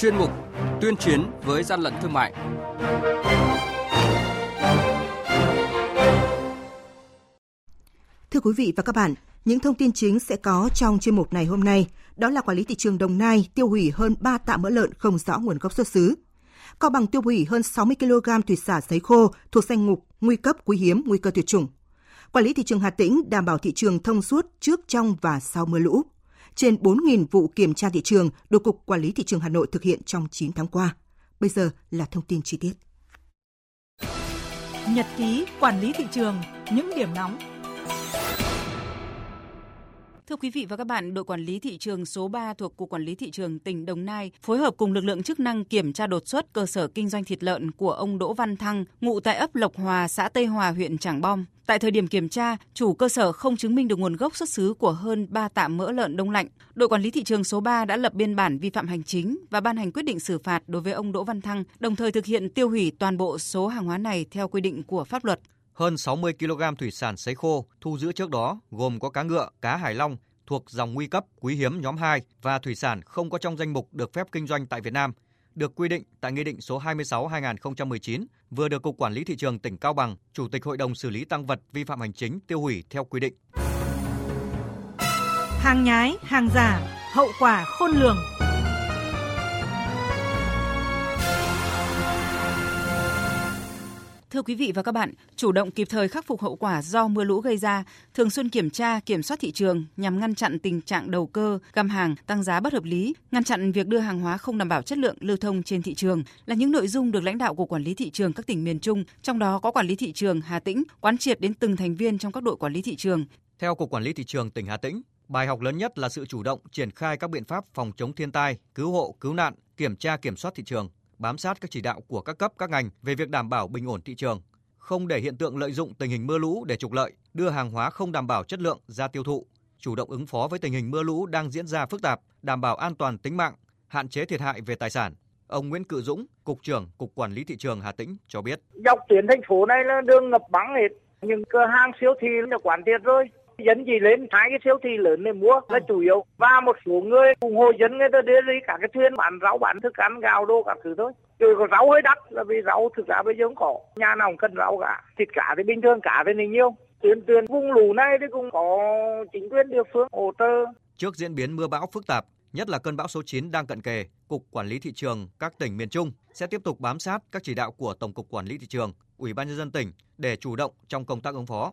chuyên mục Tuyên chiến với gian lận thương mại. Thưa quý vị và các bạn, những thông tin chính sẽ có trong chuyên mục này hôm nay, đó là quản lý thị trường Đồng Nai tiêu hủy hơn 3 tạ mỡ lợn không rõ nguồn gốc xuất xứ. Cao Bằng tiêu hủy hơn 60 kg thủy sản sấy khô thuộc danh mục nguy cấp quý hiếm nguy cơ tuyệt chủng. Quản lý thị trường Hà Tĩnh đảm bảo thị trường thông suốt trước, trong và sau mưa lũ. Trên 4.000 vụ kiểm tra thị trường được Cục Quản lý Thị trường Hà Nội thực hiện trong 9 tháng qua. Bây giờ là thông tin chi tiết. Nhật ký quản lý thị trường, những điểm nóng Thưa quý vị và các bạn, đội quản lý thị trường số 3 thuộc Cục Quản lý Thị trường tỉnh Đồng Nai phối hợp cùng lực lượng chức năng kiểm tra đột xuất cơ sở kinh doanh thịt lợn của ông Đỗ Văn Thăng, ngụ tại ấp Lộc Hòa, xã Tây Hòa, huyện Trảng Bom. Tại thời điểm kiểm tra, chủ cơ sở không chứng minh được nguồn gốc xuất xứ của hơn 3 tạ mỡ lợn đông lạnh. Đội quản lý thị trường số 3 đã lập biên bản vi phạm hành chính và ban hành quyết định xử phạt đối với ông Đỗ Văn Thăng, đồng thời thực hiện tiêu hủy toàn bộ số hàng hóa này theo quy định của pháp luật hơn 60 kg thủy sản sấy khô thu giữ trước đó gồm có cá ngựa, cá hải long thuộc dòng nguy cấp quý hiếm nhóm 2 và thủy sản không có trong danh mục được phép kinh doanh tại Việt Nam được quy định tại Nghị định số 26/2019 vừa được Cục Quản lý Thị trường tỉnh Cao Bằng, Chủ tịch Hội đồng xử lý tăng vật vi phạm hành chính tiêu hủy theo quy định. Hàng nhái, hàng giả, hậu quả khôn lường. Thưa quý vị và các bạn, chủ động kịp thời khắc phục hậu quả do mưa lũ gây ra, thường xuyên kiểm tra, kiểm soát thị trường nhằm ngăn chặn tình trạng đầu cơ, găm hàng, tăng giá bất hợp lý, ngăn chặn việc đưa hàng hóa không đảm bảo chất lượng lưu thông trên thị trường là những nội dung được lãnh đạo của quản lý thị trường các tỉnh miền Trung, trong đó có quản lý thị trường Hà Tĩnh, quán triệt đến từng thành viên trong các đội quản lý thị trường. Theo Cục Quản lý thị trường tỉnh Hà Tĩnh, bài học lớn nhất là sự chủ động triển khai các biện pháp phòng chống thiên tai, cứu hộ, cứu nạn, kiểm tra kiểm soát thị trường bám sát các chỉ đạo của các cấp các ngành về việc đảm bảo bình ổn thị trường, không để hiện tượng lợi dụng tình hình mưa lũ để trục lợi, đưa hàng hóa không đảm bảo chất lượng ra tiêu thụ, chủ động ứng phó với tình hình mưa lũ đang diễn ra phức tạp, đảm bảo an toàn tính mạng, hạn chế thiệt hại về tài sản. Ông Nguyễn Cự Dũng, Cục trưởng Cục Quản lý Thị trường Hà Tĩnh cho biết. Dọc tuyến thành phố này là đường ngập bắn hết, những cửa hàng siêu thị đã quản tiệt rồi dân chỉ lên hai cái siêu thị lớn để mua. Là chủ yếu và một số người ủng hộ dân người ta đưa đi cả cái thuyền bán rau bán thức ăn gạo đô các thứ thôi. Chứ có rau hơi đắt là vì rau thực ra bây giờ không có. Nhà nào cũng cần rau cả. Thịt cá thì bình thường cả thì này nhiêu tuyên tuyên vùng lũ này thì cũng có chính quyền địa phương hỗ trợ. Trước diễn biến mưa bão phức tạp nhất là cơn bão số 9 đang cận kề, Cục Quản lý Thị trường các tỉnh miền Trung sẽ tiếp tục bám sát các chỉ đạo của Tổng cục Quản lý Thị trường, Ủy ban Nhân dân tỉnh để chủ động trong công tác ứng phó.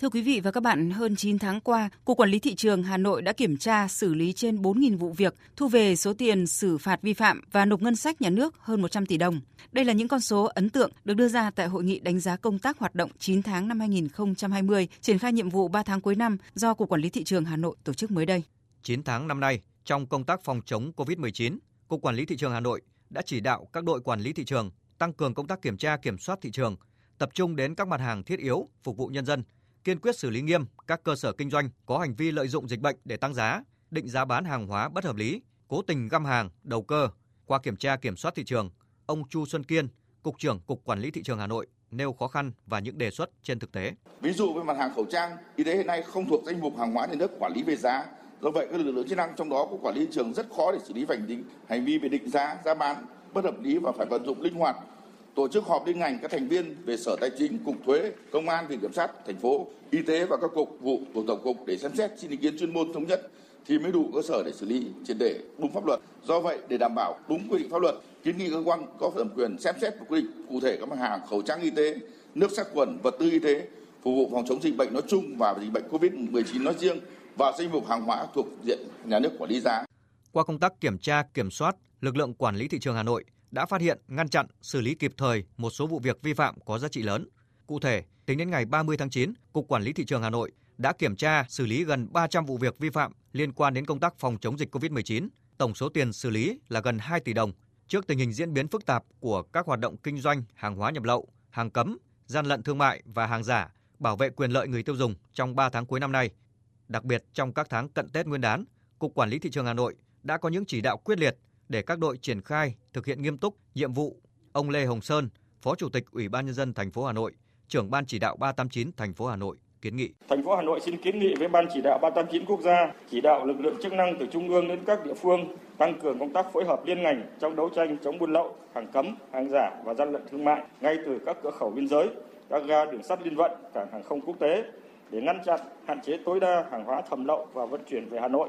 Thưa quý vị và các bạn, hơn 9 tháng qua, Cục Quản lý Thị trường Hà Nội đã kiểm tra xử lý trên 4.000 vụ việc, thu về số tiền xử phạt vi phạm và nộp ngân sách nhà nước hơn 100 tỷ đồng. Đây là những con số ấn tượng được đưa ra tại Hội nghị đánh giá công tác hoạt động 9 tháng năm 2020, triển khai nhiệm vụ 3 tháng cuối năm do Cục Quản lý Thị trường Hà Nội tổ chức mới đây. 9 tháng năm nay, trong công tác phòng chống COVID-19, Cục Quản lý Thị trường Hà Nội đã chỉ đạo các đội quản lý thị trường tăng cường công tác kiểm tra kiểm soát thị trường, tập trung đến các mặt hàng thiết yếu phục vụ nhân dân – kiên quyết xử lý nghiêm các cơ sở kinh doanh có hành vi lợi dụng dịch bệnh để tăng giá, định giá bán hàng hóa bất hợp lý, cố tình găm hàng, đầu cơ. Qua kiểm tra kiểm soát thị trường, ông Chu Xuân Kiên, Cục trưởng Cục Quản lý Thị trường Hà Nội nêu khó khăn và những đề xuất trên thực tế. Ví dụ về mặt hàng khẩu trang, y tế hiện nay không thuộc danh mục hàng hóa nhà nước quản lý về giá. Do vậy, các lực lượng chức năng trong đó của quản lý thị trường rất khó để xử lý hành vi hành vi về định giá, giá bán bất hợp lý và phải vận dụng linh hoạt tổ chức họp liên ngành các thành viên về Sở Tài chính, Cục Thuế, Công an, Viện Kiểm sát, thành phố, Y tế và các cục vụ của Tổng cục để xem xét xin ý kiến chuyên môn thống nhất thì mới đủ cơ sở để xử lý triệt để đúng pháp luật. Do vậy, để đảm bảo đúng quy định pháp luật, kiến nghị cơ quan có thẩm quyền xem xét và quy định cụ thể các mặt hàng khẩu trang y tế, nước sát khuẩn, vật tư y tế phục vụ phòng chống dịch bệnh nói chung và dịch bệnh COVID-19 nói riêng và danh mục hàng hóa thuộc diện nhà nước quản lý giá. Qua công tác kiểm tra, kiểm soát, lực lượng quản lý thị trường Hà Nội đã phát hiện, ngăn chặn, xử lý kịp thời một số vụ việc vi phạm có giá trị lớn. Cụ thể, tính đến ngày 30 tháng 9, Cục Quản lý Thị trường Hà Nội đã kiểm tra, xử lý gần 300 vụ việc vi phạm liên quan đến công tác phòng chống dịch COVID-19, Tổng số tiền xử lý là gần 2 tỷ đồng. Trước tình hình diễn biến phức tạp của các hoạt động kinh doanh, hàng hóa nhập lậu, hàng cấm, gian lận thương mại và hàng giả, bảo vệ quyền lợi người tiêu dùng trong 3 tháng cuối năm nay, đặc biệt trong các tháng cận Tết Nguyên đán, Cục Quản lý thị trường Hà Nội đã có những chỉ đạo quyết liệt để các đội triển khai thực hiện nghiêm túc nhiệm vụ. Ông Lê Hồng Sơn, Phó Chủ tịch Ủy ban nhân dân thành phố Hà Nội, trưởng ban chỉ đạo 389 thành phố Hà Nội kiến nghị. Thành phố Hà Nội xin kiến nghị với ban chỉ đạo 389 quốc gia chỉ đạo lực lượng chức năng từ trung ương đến các địa phương tăng cường công tác phối hợp liên ngành trong đấu tranh chống buôn lậu, hàng cấm, hàng giả và gian lận thương mại ngay từ các cửa khẩu biên giới, các ga đường sắt liên vận, cảng hàng không quốc tế để ngăn chặn, hạn chế tối đa hàng hóa thẩm lậu và vận chuyển về Hà Nội.